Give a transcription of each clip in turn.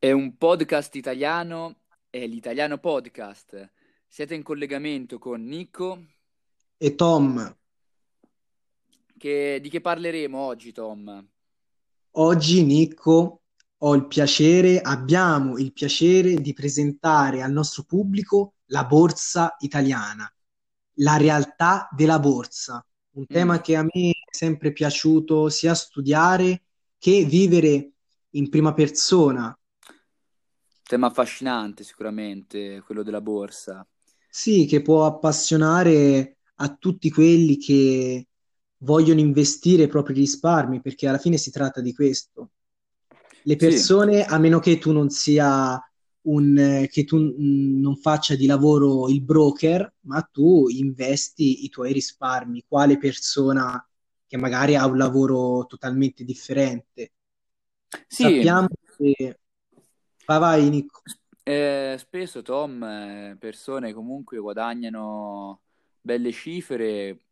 È un podcast italiano, è l'Italiano Podcast. Siete in collegamento con Nico. E Tom, Che- di che parleremo oggi, Tom? oggi Nico ho il piacere, abbiamo il piacere di presentare al nostro pubblico la borsa italiana, la realtà della borsa, un Mm, tema che a me è sempre piaciuto sia studiare che vivere in prima persona. Tema affascinante sicuramente, quello della borsa. Sì, che può appassionare a tutti quelli che vogliono investire i propri risparmi, perché alla fine si tratta di questo. Le Sì, persone, a meno che tu non sia un, che tu non faccia di lavoro il broker, ma tu investi i tuoi risparmi, quale persona che magari ha un lavoro totalmente differente. sì, Sappiamo che... Vai, vai, Nico. eh, spesso, Tom, eh, persone comunque guadagnano belle cifre,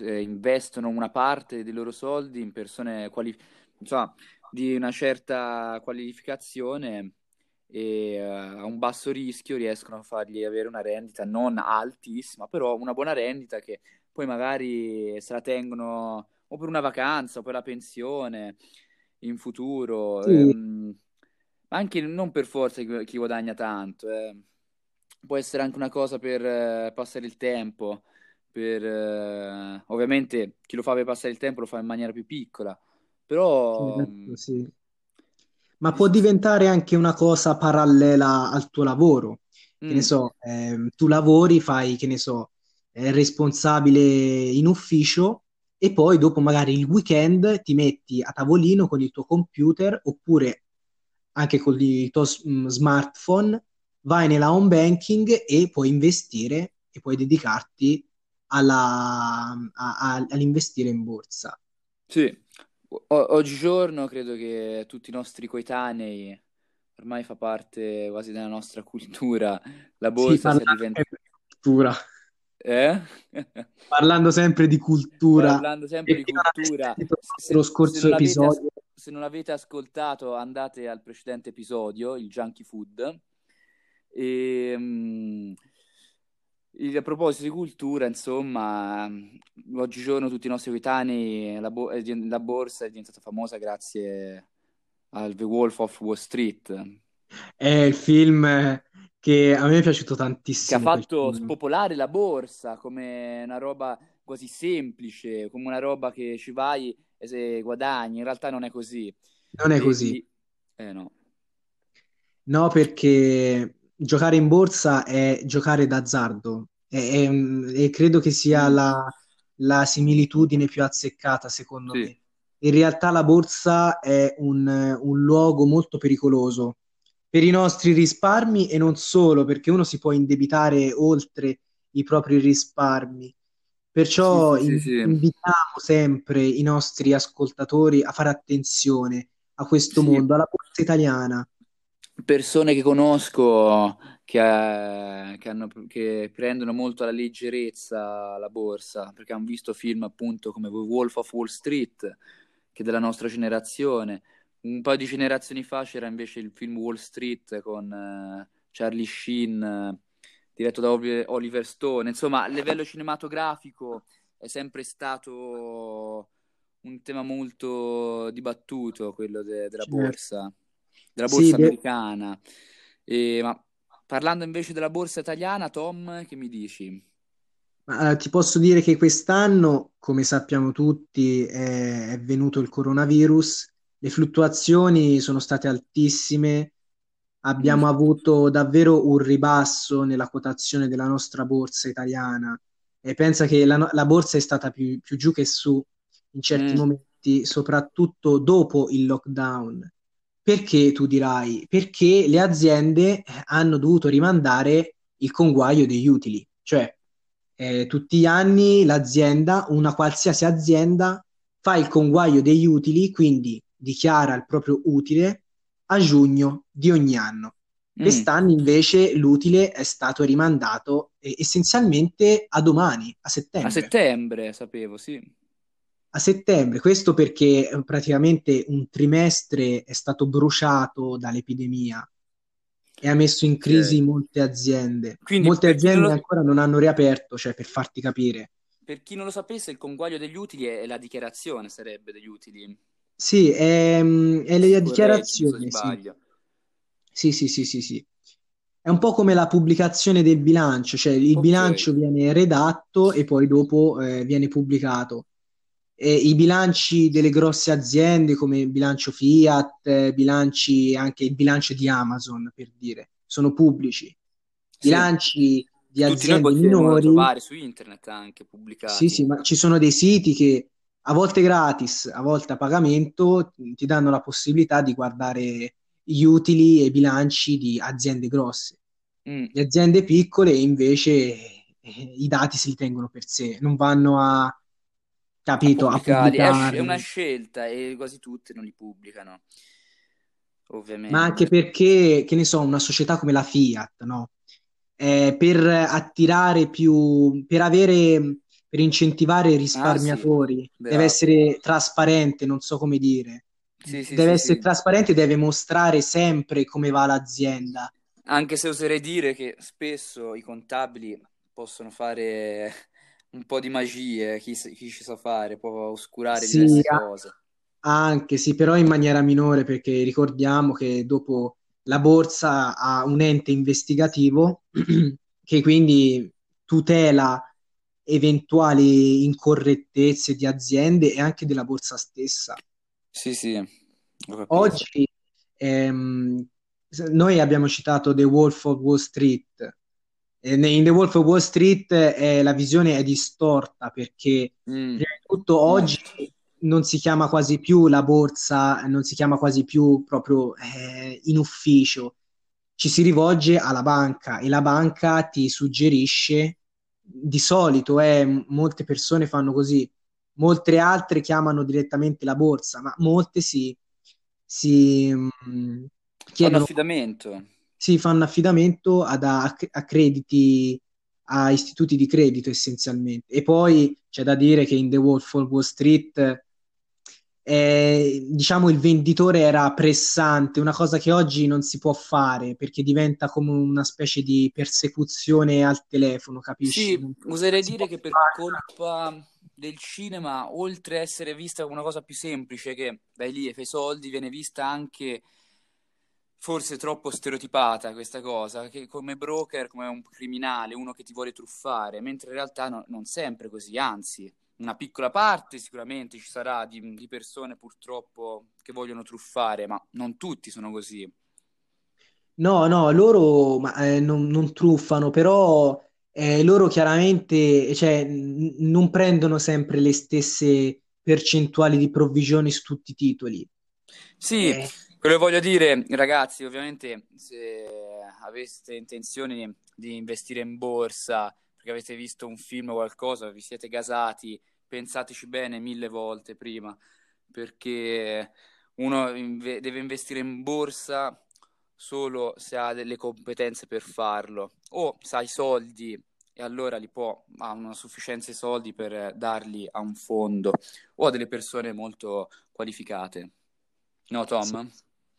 investono una parte dei loro soldi in persone quali- insomma, di una certa qualificazione e eh, a un basso rischio riescono a fargli avere una rendita non altissima, però una buona rendita che poi magari se la tengono o per una vacanza o per la pensione in futuro, Sì, ehm, ma anche non per forza chi, guadagna tanto, eh. Può essere anche una cosa per eh, passare il tempo, per, eh, ovviamente chi lo fa per passare il tempo lo fa in maniera più piccola, però mm, certo, sì. Ma può diventare anche una cosa parallela al tuo lavoro. Che ne mm, so, ehm, tu lavori, fai, che ne so, eh, responsabile in ufficio e poi dopo magari il weekend ti metti a tavolino con il tuo computer oppure anche con il tuo mm, smartphone, vai nella home banking e puoi investire e puoi dedicarti alla- a- a- all'investire in borsa. sì. O- oggigiorno credo che tutti i nostri coetanei ormai fa parte quasi della nostra cultura, la Sì, borsa sia parlando diventata... sempre di cultura. Eh? Parlando sempre di cultura, Parlando sempre di cultura, se, se scorso as- episodio, se non avete ascoltato, andate al precedente episodio, il Junkie Food. E, il- a proposito di cultura, insomma, oggigiorno tutti i nostri coetanei, la, bo- la borsa è diventata famosa grazie al The Wolf of Wall Street, è il film che a me è piaciuto che ha tantissimo fatto spopolare la borsa come una roba quasi semplice, come una roba che ci vai guadagni. In realtà non è così. Non è così. Devi... Eh no. No, perché giocare in borsa è giocare d'azzardo e, e- e credo che sia Mm, la, la similitudine più azzeccata, secondo sì, me. In realtà la borsa è un, un luogo molto pericoloso per i nostri risparmi e non solo, perché uno si può indebitare oltre i propri risparmi. Perciò sì, sì, sì. invitiamo sempre i nostri ascoltatori a fare attenzione a questo mondo, alla borsa italiana. persone che conosco che, eh, che hanno- che prendono molto alla leggerezza la borsa, perché hanno visto film appunto come Wolf of Wall Street, che è della nostra generazione. Un paio di generazioni fa c'era invece il film Wall Street con eh, Charlie Sheen, diretto da Oli- Oliver Stone. Insomma, a livello cinematografico è sempre stato un tema molto dibattuto, quello de- della Certo. borsa, della Sì, borsa beh, americana. E, ma parlando invece della borsa italiana, Tom, che mi dici? ma, ti posso dire che quest'anno, come sappiamo tutti, è, è venuto il coronavirus, le fluttuazioni sono state altissime, abbiamo avuto davvero un ribasso nella quotazione della nostra borsa italiana e pensa che la, la borsa è stata più, più giù che su in certi mm, momenti, soprattutto dopo il lockdown. Perché tu dirai? Perché le aziende eh, hanno dovuto rimandare il conguaglio degli utili, cioè eh, tutti gli anni l'azienda, una qualsiasi azienda, fa il conguaglio degli utili, quindi dichiara il proprio utile a giugno di ogni anno. mm. Quest'anno invece l'utile è stato rimandato eh, essenzialmente a domani, a A settembre. settembre, sapevo, sì. a settembre. Questo perché eh, praticamente un trimestre è stato bruciato dall'epidemia e ha messo in crisi Ok. molte aziende. Quindi Molte aziende lo, ancora non hanno riaperto, cioè per farti capire. per chi non lo sapesse, il conguaglio degli utili è la dichiarazione, sarebbe degli utili. Sì, è, mm, è le dichiarazioni, sì. Sì, sì, sì, sì, sì. È un po' come la pubblicazione del bilancio, cioè il Ok. bilancio viene redatto e poi dopo eh, viene pubblicato. E I bilanci delle grosse aziende come il bilancio Fiat, eh, bilanci, anche il bilancio di Amazon, per dire, sono pubblici. Sì, Bilanci di tutti noi aziende possiamo minori, trovare su internet anche sì, sì, pubblicati. ma ci sono dei siti che a volte gratis, a volte a pagamento, ti danno la possibilità di guardare gli utili e i bilanci di aziende grosse. Mm, Le aziende piccole invece eh, i dati se li tengono per sé, non vanno a, a capito, a pubblicarli. È, una scelta e quasi tutte non li pubblicano, Ma anche ovviamente. perché, che ne so, una società come la Fiat, no? Eh, per attirare più, per avere, per incentivare i Ah sì, risparmiatori, deve bravo. essere trasparente, non so come dire. Sì, sì, Deve sì, essere sì. trasparente, deve mostrare sempre come va l'azienda. Anche se oserei dire che spesso i contabili possono fare un po' di magie, chi, chi ci sa fare, può oscurare Sì, diverse a- cose. anche sì, però in maniera minore, perché ricordiamo che dopo la borsa ha un ente investigativo che quindi tutela eventuali incorrettezze di aziende e anche della borsa stessa. Sì, sì. Oggi ehm, noi abbiamo citato The Wolf of Wall Street. In The Wolf of Wall Street eh, la visione è distorta perché Mm, prima di tutto oggi molto. non si chiama quasi più la borsa, non si chiama quasi più proprio eh, in ufficio, ci si rivolge alla banca e la banca ti suggerisce, di solito eh, molte persone fanno così, molte altre chiamano direttamente la borsa, ma molte si, si mm, Fanno chiedono, affidamento. si fanno affidamento ad, a, a crediti, a istituti di credito essenzialmente. E poi c'è da dire che in The Wolf of Wall Street eh, diciamo il venditore era pressante, una cosa che oggi non si può fare perché diventa come una specie di persecuzione al telefono, capisci? Sì, oserei dire che per colpa del cinema, oltre a essere vista come una cosa più semplice, che vai lì e fai soldi, viene vista anche forse troppo stereotipata questa cosa, che come broker, come un criminale, uno che ti vuole truffare, mentre in realtà no- non sempre così, anzi, una piccola parte sicuramente ci sarà di, di persone purtroppo che vogliono truffare, ma non tutti sono così. No, no, loro ma, eh, non, non truffano, però eh, loro chiaramente cioè, n- non prendono sempre le stesse percentuali di provvigioni su tutti i titoli. Sì, Eh, quello che voglio dire, ragazzi, ovviamente se aveste intenzione di investire in borsa, perché avete visto un film o qualcosa, vi siete gasati, pensateci bene mille volte prima, perché uno inve- deve investire in borsa solo se ha delle competenze per farlo, o se ha i soldi e allora li può, ha una sufficienza di soldi per darli a un fondo o a delle persone molto qualificate. No, Tom?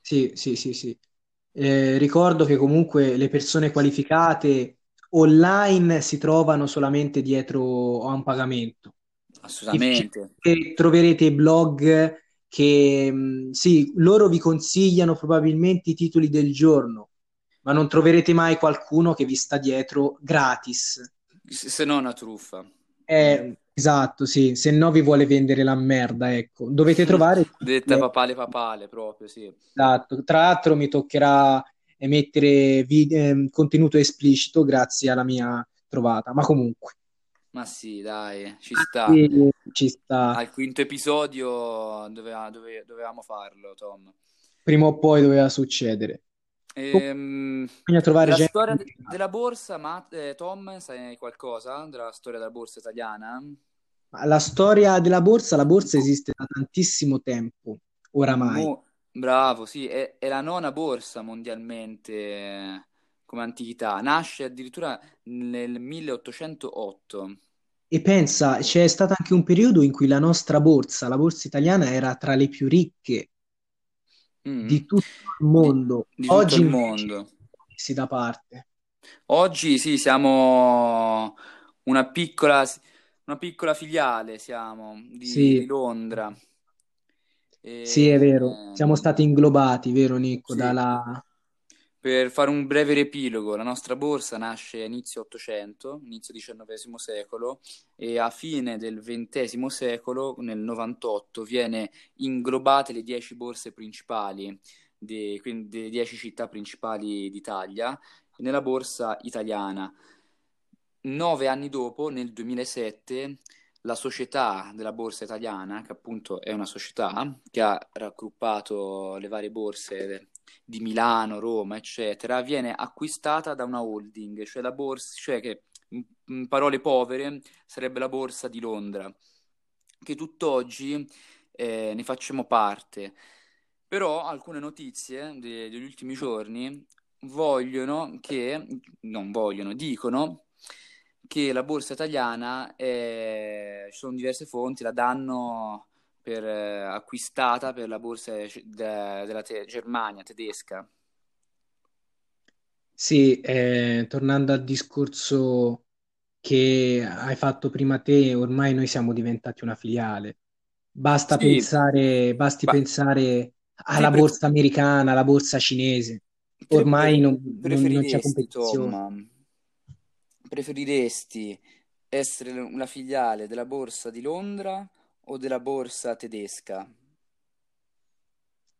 sì, sì, sì, sì. Eh, ricordo che comunque le persone qualificate online si trovano solamente dietro a un pagamento. Assolutamente. Difficilmente troverete blog che, mh, sì, loro vi consigliano probabilmente i titoli del giorno, ma non troverete mai qualcuno che vi sta dietro gratis. Se no una truffa. Eh, esatto, sì, se no vi vuole vendere la merda, ecco. Dovete trovare... Detta papale papale proprio, sì. Esatto. Tra l'altro mi toccherà emettere vi- ehm, contenuto esplicito grazie alla mia trovata, ma comunque, Ma sì, dai, ci sta. sì, ci sta. Al quinto episodio doveva- dove- dovevamo farlo, Tom. Prima o poi doveva succedere. Ehm, bisogna trovare gente storia de- della borsa, ma eh, Tom, sai qualcosa della storia della borsa italiana? La storia della borsa, la borsa esiste da tantissimo tempo, oramai. Mo- bravo, sì, è, è la nona borsa mondialmente come antichità. Nasce addirittura nel 1808. E pensa, c'è stato anche un periodo in cui la nostra borsa, la borsa italiana, era tra le più ricche Mm. di tutto il Di, mondo. di tutto Oggi il mondo. si da parte. Oggi sì, siamo una piccola, una piccola filiale, siamo di, di Sì, Londra. sì, E, è vero. Siamo ehm, stati inglobati, vero Nico? sì. Dalla... Per fare un breve riepilogo, la nostra borsa nasce a inizio Ottocento, inizio XIX secolo, e a fine del XX secolo, nel 98, viene inglobate le dieci borse principali, de- quindi delle dieci città principali d'Italia, nella borsa italiana. Nove anni dopo, nel 2007, la società della borsa italiana, che appunto è una società che ha raggruppato le varie borse di Milano, Roma, eccetera, viene acquistata da una holding, cioè la borsa, cioè che in parole povere sarebbe la borsa di Londra, che tutt'oggi eh, ne facciamo parte. Però alcune notizie de- degli ultimi giorni vogliono che, non vogliono, dicono che la borsa italiana è, ci sono diverse fonti, la danno per, eh, acquistata per la borsa de- della te- Germania tedesca. Sì, eh, tornando al discorso che hai fatto prima te, ormai noi siamo diventati una filiale. Basta Sì, pensare, basti ma pensare alla pre- borsa americana, alla borsa cinese. Ormai pre- non, non- non c'è competizione. Tom, preferiresti essere una filiale della borsa di Londra o della borsa tedesca?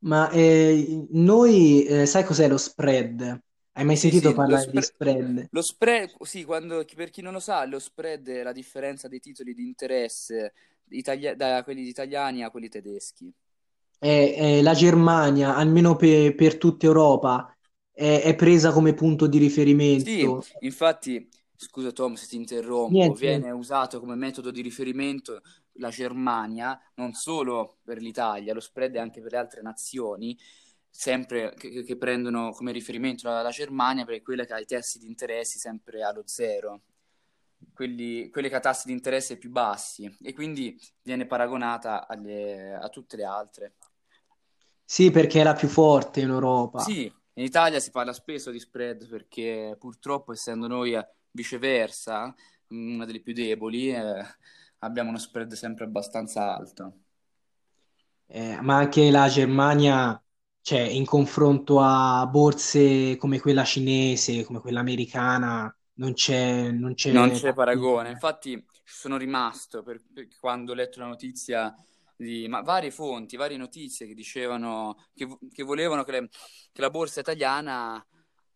Ma eh, noi, eh, sai cos'è lo spread? Hai mai Sì, sentito sì, parlare di spread, lo spread, sì, quando, per chi non lo sa, lo spread è la differenza dei titoli di interesse itali- da quelli italiani a quelli tedeschi. È- è la Germania, almeno pe- per tutta Europa, è, è presa come punto di Sì, riferimento. infatti, scusa Tom se ti interrompo, Niente, viene usato come metodo di riferimento la Germania, non solo per l'Italia, lo spread è anche per le altre nazioni, sempre che, che prendono come riferimento la, la Germania, perché quella che ha i tassi di interessi sempre allo zero, quelli, quelle che ha tassi di interesse più bassi, e quindi viene paragonata alle- a tutte le altre. Sì, perché è la più forte in Europa. Sì, in Italia si parla spesso di spread perché purtroppo, essendo noi viceversa, una delle più deboli, eh, abbiamo uno spread sempre abbastanza alto. Eh, ma anche la Germania, cioè, in confronto a borse come quella cinese, come quella americana, non c'è non Non c'è c'è paragone. Infatti, sono rimasto per- per- quando ho letto la notizia di ma varie fonti, varie notizie che dicevano che, che volevano che, le- che la borsa italiana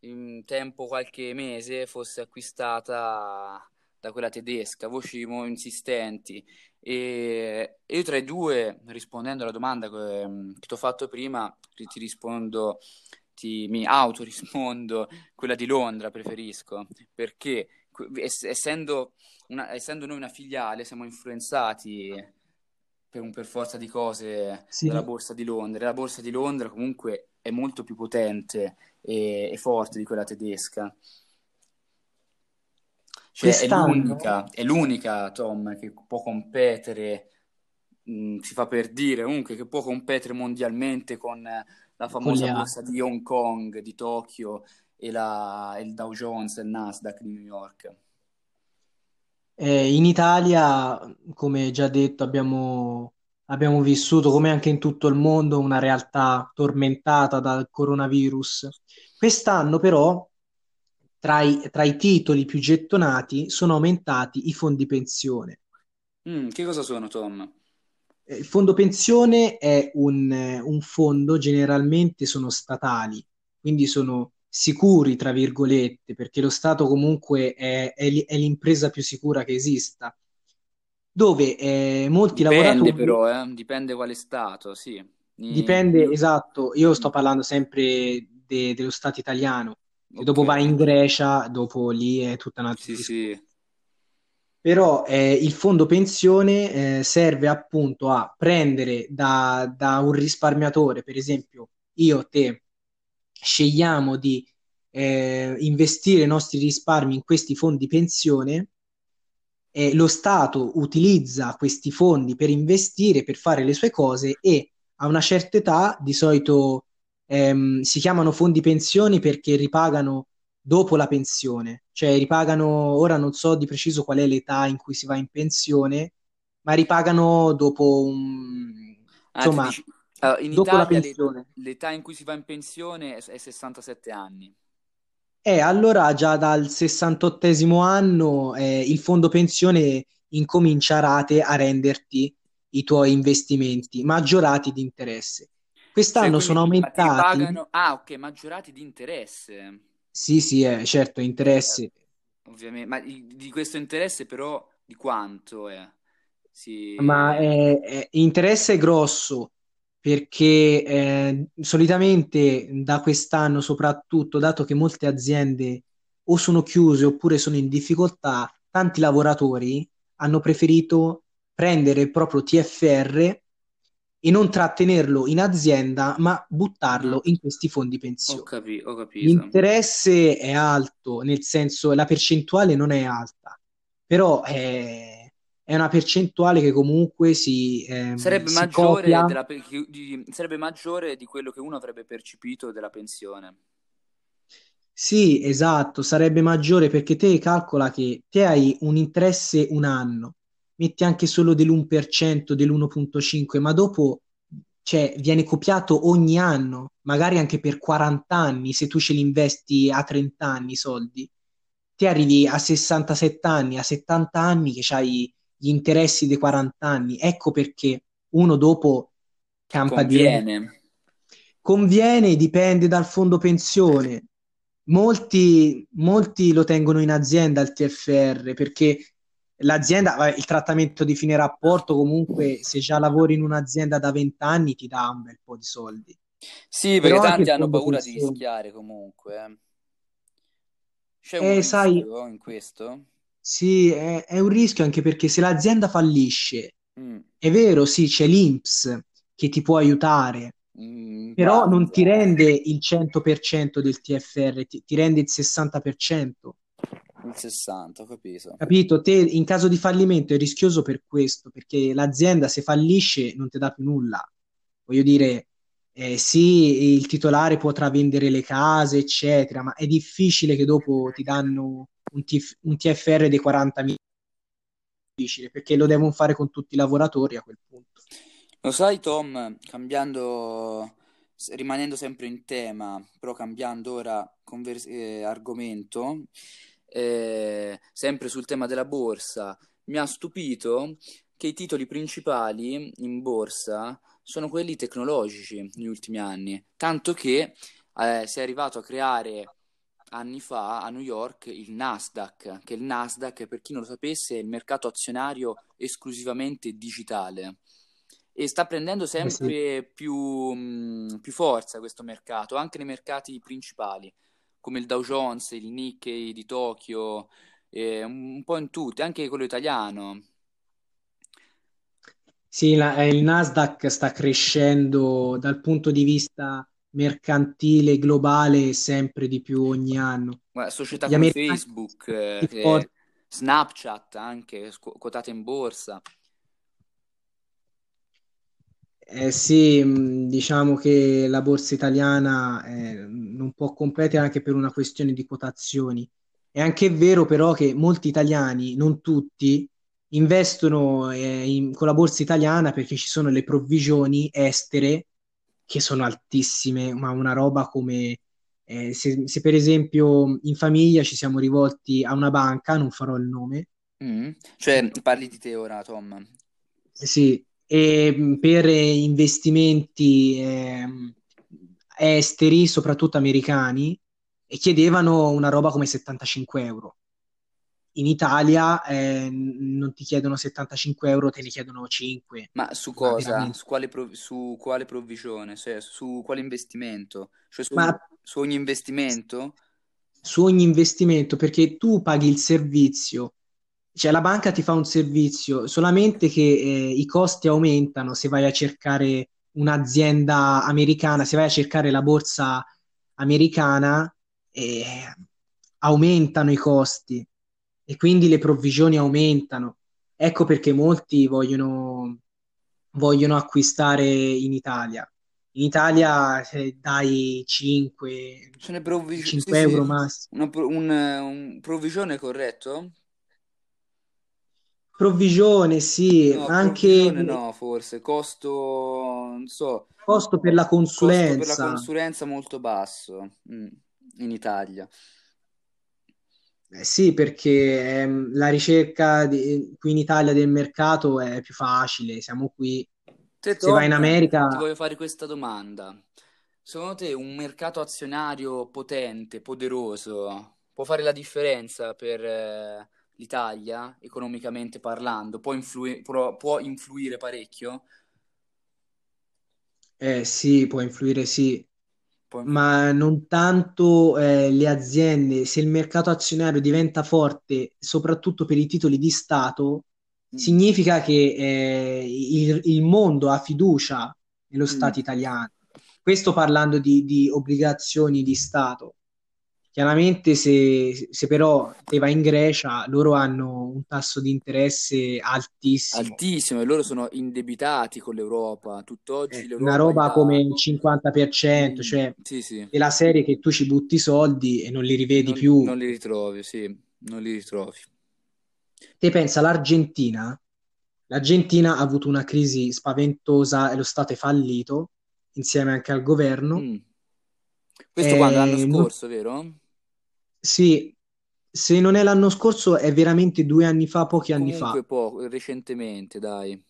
in tempo qualche mese fosse acquistata da quella tedesca, voci insistenti. E e io tra i due, rispondendo alla domanda che, che ti ho fatto prima, ti, rispondo, ti, mi autorispondo quella di Londra, preferisco, perché essendo, una- essendo noi una filiale, siamo influenzati per, un- per forza di cose dalla Sì, borsa di Londra. La borsa di Londra comunque è molto più potente e, e forte di quella tedesca. Cioè, è l'unica, è l'unica, Tom, che può competere, mh, si fa per dire, comunque, che può competere mondialmente con eh, la famosa borsa di Hong Kong, di Tokyo e, la- e il Dow Jones e il Nasdaq di New York. Eh, in Italia, come già detto, abbiamo, abbiamo vissuto, come anche in tutto il mondo, una realtà tormentata dal coronavirus. Quest'anno, però, tra i, tra i titoli più gettonati sono aumentati i fondi pensione. Mm, che cosa sono, Tom? Eh, Il fondo pensione è un, un fondo, generalmente sono statali, quindi sono sicuri, tra virgolette, perché lo Stato comunque è, è è l'impresa più sicura che esista, dove eh, molti Dipende lavoratori, però, eh? Dipende quale stato, sì. Dipende, esatto, io sto parlando sempre de- dello Stato italiano, se Ok, dopo vai in Grecia, dopo lì è tutta un altro sì, sì. Però eh, il fondo pensione eh, serve appunto a prendere da, da un risparmiatore, per esempio io te scegliamo di eh, investire i nostri risparmi in questi fondi pensione lo Stato utilizza questi fondi per investire, per fare le sue cose e a una certa età, di solito ehm, si chiamano fondi pensioni perché ripagano dopo la pensione, cioè ripagano, ora non so di preciso qual è l'età in cui si va in pensione, ma ripagano dopo un... Ah, insomma, dici... allora, in dopo Italia la pensione. l'età in cui si va in pensione è 67 anni. E allora già dal 68 anno eh, il fondo pensione incomincia a rate a renderti i tuoi investimenti maggiorati di interesse. Quest'anno cioè, sono aumentati. Pagano... Ah, ok, maggiorati di interesse. Sì, sì, eh, certo, interessi. Eh, ovviamente, ma di questo interesse però di quanto è? Si... Ma è, è interesse grosso perché eh, solitamente da quest'anno soprattutto, dato che molte aziende o sono chiuse oppure sono in difficoltà, tanti lavoratori hanno preferito prendere il proprio TFR e non trattenerlo in azienda, ma buttarlo in questi fondi pensione. Ho, capi- ho capito. L'interesse è alto, nel senso la percentuale non è alta, però è è una percentuale che comunque si, ehm, sarebbe, si maggiore della, di, sarebbe maggiore di quello che uno avrebbe percepito della pensione. Sì, esatto, sarebbe maggiore perché te calcola che te hai un interesse un anno, metti anche solo dell'1%, dell'1.5, ma dopo cioè, viene copiato ogni anno, magari anche per 40 anni, se tu ce li investi a 30 anni i soldi. Te arrivi a 67 anni, a 70 anni che hai gli interessi dei 40 anni. Ecco perché uno dopo campa Conviene. di... Conviene, dipende dal fondo pensione. Molti, molti lo tengono in azienda il TFR perché l'azienda, il trattamento di fine rapporto comunque se già lavori in un'azienda da 20 anni ti dà un bel po' di soldi. Sì, perché Però tanti hanno paura di rischiare comunque. Eh. C'è un eh, sai, in questo? Sì, è, è un rischio anche perché se l'azienda fallisce, mm. è vero, sì, c'è l'INPS che ti può aiutare, mm, però non ti rende il 100% del TFR, ti, ti rende il 60%. Il 60, ho capito. Capito? Te in caso di fallimento è rischioso per questo, perché l'azienda se fallisce non ti dà più nulla. Voglio dire, eh, sì, il titolare potrà vendere le case, eccetera, ma è difficile che dopo ti danno un, TF, un TFR dei 40.000 difficile perché lo devono fare con tutti i lavoratori a quel punto. Lo sai Tom, cambiando, rimanendo sempre in tema, però cambiando ora convers- eh, argomento, eh, sempre sul tema della borsa, mi ha stupito che i titoli principali in borsa sono quelli tecnologici negli ultimi anni, tanto che eh, si è arrivato a creare anni fa a New York il Nasdaq, che il Nasdaq, per chi non lo sapesse, è il mercato azionario esclusivamente digitale. E sta prendendo sempre eh sì. più, mh, più, forza questo mercato, anche nei mercati principali, come il Dow Jones, il Nikkei di Tokyo, eh, un po' in tutti, anche quello italiano. Sì, la, il Nasdaq sta crescendo dal punto di vista mercantile globale sempre di più ogni anno. Guarda, società Gli come Facebook, eh, Snapchat anche quotate in borsa. Eh sì, diciamo che la borsa italiana eh, non può competere anche per una questione di quotazioni. È anche vero però che molti italiani, non tutti, investono eh, in, con la borsa italiana perché ci sono le provvisioni estere che sono altissime, ma una roba come eh, se, se, per esempio in famiglia ci siamo rivolti a una banca, non farò il nome. Mm. Cioè, parli di te ora, Tom. Sì, e per investimenti eh, esteri, soprattutto americani, e chiedevano una roba come 75 euro in Italia eh, non ti chiedono 75 euro, te ne chiedono 5. Ma su cosa? Su quale, prov- su quale, provvisione? Cioè, su quale investimento? Cioè su, Ma... su ogni investimento? Su ogni investimento, perché tu paghi il servizio, cioè la banca ti fa un servizio, solamente che eh, i costi aumentano se vai a cercare un'azienda americana, se vai a cercare la borsa americana, eh, aumentano i costi e quindi le provvisioni aumentano. Ecco perché molti vogliono, vogliono acquistare in Italia. In Italia dai 5, Ce n'è provvis- 5 sì, euro sì, massimo. una un, un provvisione corretto? Provvisione, sì, No, anche provvisione no, forse, costo, non so, costo per la costo per la consulenza. consulenza molto basso, mm, in Italia. Eh, sì, perché ehm, la ricerca di- qui in Italia del mercato è più facile, siamo qui. Te, Se vai in Tom, ti America, voglio fare questa domanda. Secondo te un mercato azionario potente, poderoso, può fare la differenza per eh, l'Italia, economicamente parlando? Può influi- può- influire parecchio? eh, sì, può influire, sì, Può influ- ma non tanto eh, le aziende. Se il mercato azionario diventa forte, soprattutto per i titoli di Stato, Mm, significa che eh, il, il mondo ha fiducia nello mm. Stato italiano. Questo parlando di, di obbligazioni di Stato. Chiaramente, se, se però te vai in Grecia, loro hanno un tasso di interesse altissimo, Altissimo, e loro sono indebitati con l'Europa. Tutt'oggi Eh, una roba come dà... il 50%, Mm, cioè sì, sì, della serie che tu ci butti i soldi e non li rivedi non, più. non li ritrovi, sì, non li ritrovi. Te pensa all'Argentina? L'Argentina ha avuto una crisi spaventosa e lo Stato è fallito, insieme anche al governo. Mm. Questo quando? L'anno E non- scorso, vero? Sì, se non è l'anno scorso, è veramente due anni fa, pochi anni fa. Comunque poco, recentemente, dai.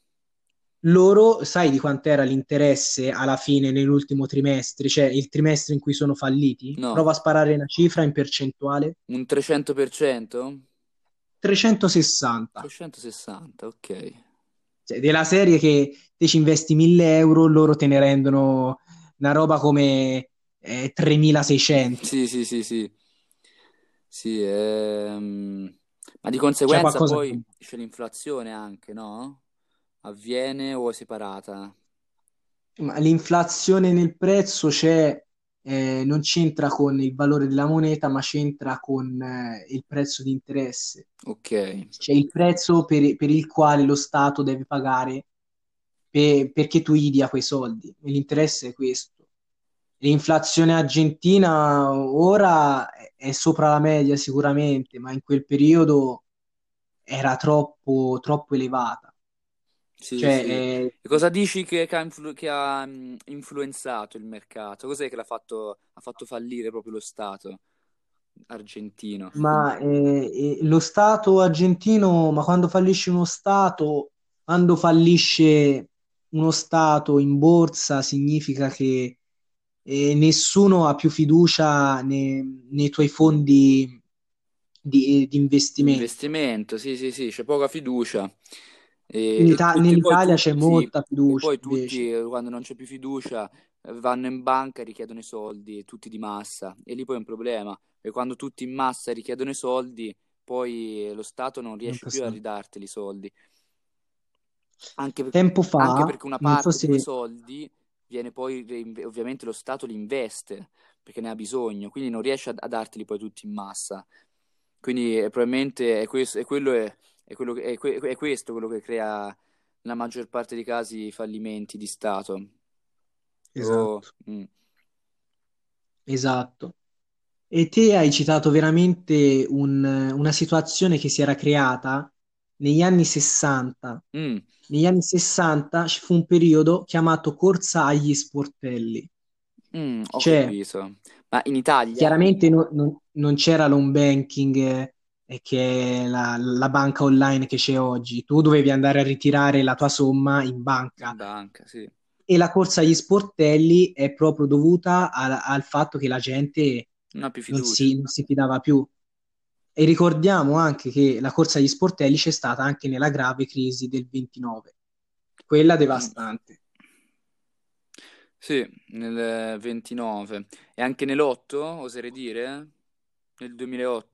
Loro, sai di quant'era l'interesse alla fine nell'ultimo trimestre, cioè il trimestre in cui sono falliti? No, Prova a sparare una cifra in percentuale. un 300%? 360. 360, ok. Cioè, della serie che te ci investi 1000 euro, loro te ne rendono una roba come eh, 3600. Sì, sì, sì, sì. Sì, ehm, ma di conseguenza qualcosa poi che... c'è l'inflazione anche, no? Avviene o è separata? Ma l'inflazione nel prezzo c'è, eh, non c'entra con il valore della moneta, ma c'entra con eh, il prezzo di interesse. Ok, C'è il prezzo per, per il quale lo Stato deve pagare pe- perché tu gli dia quei soldi. E l'interesse è questo. L'inflazione argentina ora è sopra la media sicuramente, ma in quel periodo era troppo, troppo elevata. sì, Cioè, sì. eh, E cosa dici che, che ha, influ- che ha, mm, influenzato il mercato? Cos'è che l'ha fatto, ha fatto fallire proprio lo Stato argentino? ma eh, eh, lo Stato argentino, ma quando fallisce uno Stato, quando fallisce uno Stato in borsa, significa che eh, nessuno ha più fiducia ne- nei tuoi fondi di, di investimento. investimento, sì, sì, sì, c'è poca fiducia. E, In e Ita- nell'Italia c'è tutti, molta e fiducia poi invece. tutti, eh, quando non c'è più fiducia, vanno in banca e richiedono i soldi, tutti di massa. E lì poi è un problema, perché quando tutti in massa richiedono i soldi, poi lo Stato non Non riesce più a ridarteli i soldi. Anche, per- Tempo anche fa, perché una non parte di quei se soldi viene poi, ovviamente lo Stato li investe, perché ne ha bisogno, quindi non riesce a, a darteli poi tutti in massa. Quindi eh, probabilmente è questo, è quello, è, è quello che- è que- è questo quello che crea nella maggior parte dei casi i fallimenti di Stato. O- Esatto, mm, esatto. E te hai citato veramente un- una situazione che si era creata negli anni 60. mm, Negli anni 60 ci fu un periodo chiamato Corsa agli sportelli. mm, ho Cioè, capito. Ma in Italia? chiaramente no- non non c'era l'home banking, eh, che è la, la banca online che c'è oggi. Tu dovevi andare a ritirare la tua somma in banca. In banca, sì. E la corsa agli sportelli è proprio dovuta al, al fatto che la gente Non ha più non si, non si fidava più. E ricordiamo anche che la corsa agli sportelli c'è stata anche nella grave crisi del 29, quella devastante. Sì, nel 29. E anche nell'8, oserei dire? Nel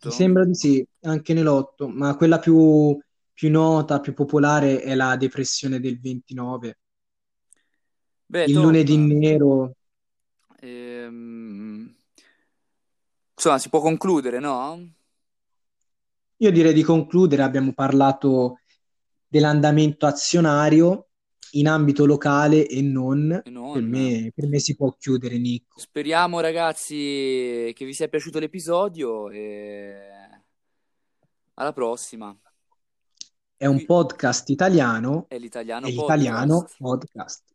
Mi 2008? sembra di sì, anche nell'otto, ma quella più, più nota, più popolare è la depressione del 29. Beh, Il lunedì nero. ehm, insomma, si può concludere, no? Io direi di concludere, abbiamo parlato dell'andamento azionario in ambito locale e non. E non. Per me, per me si può chiudere, Nico. Speriamo ragazzi che vi sia piaciuto l'episodio e alla prossima. È un podcast italiano, È l'italiano è l'italiano podcast. podcast.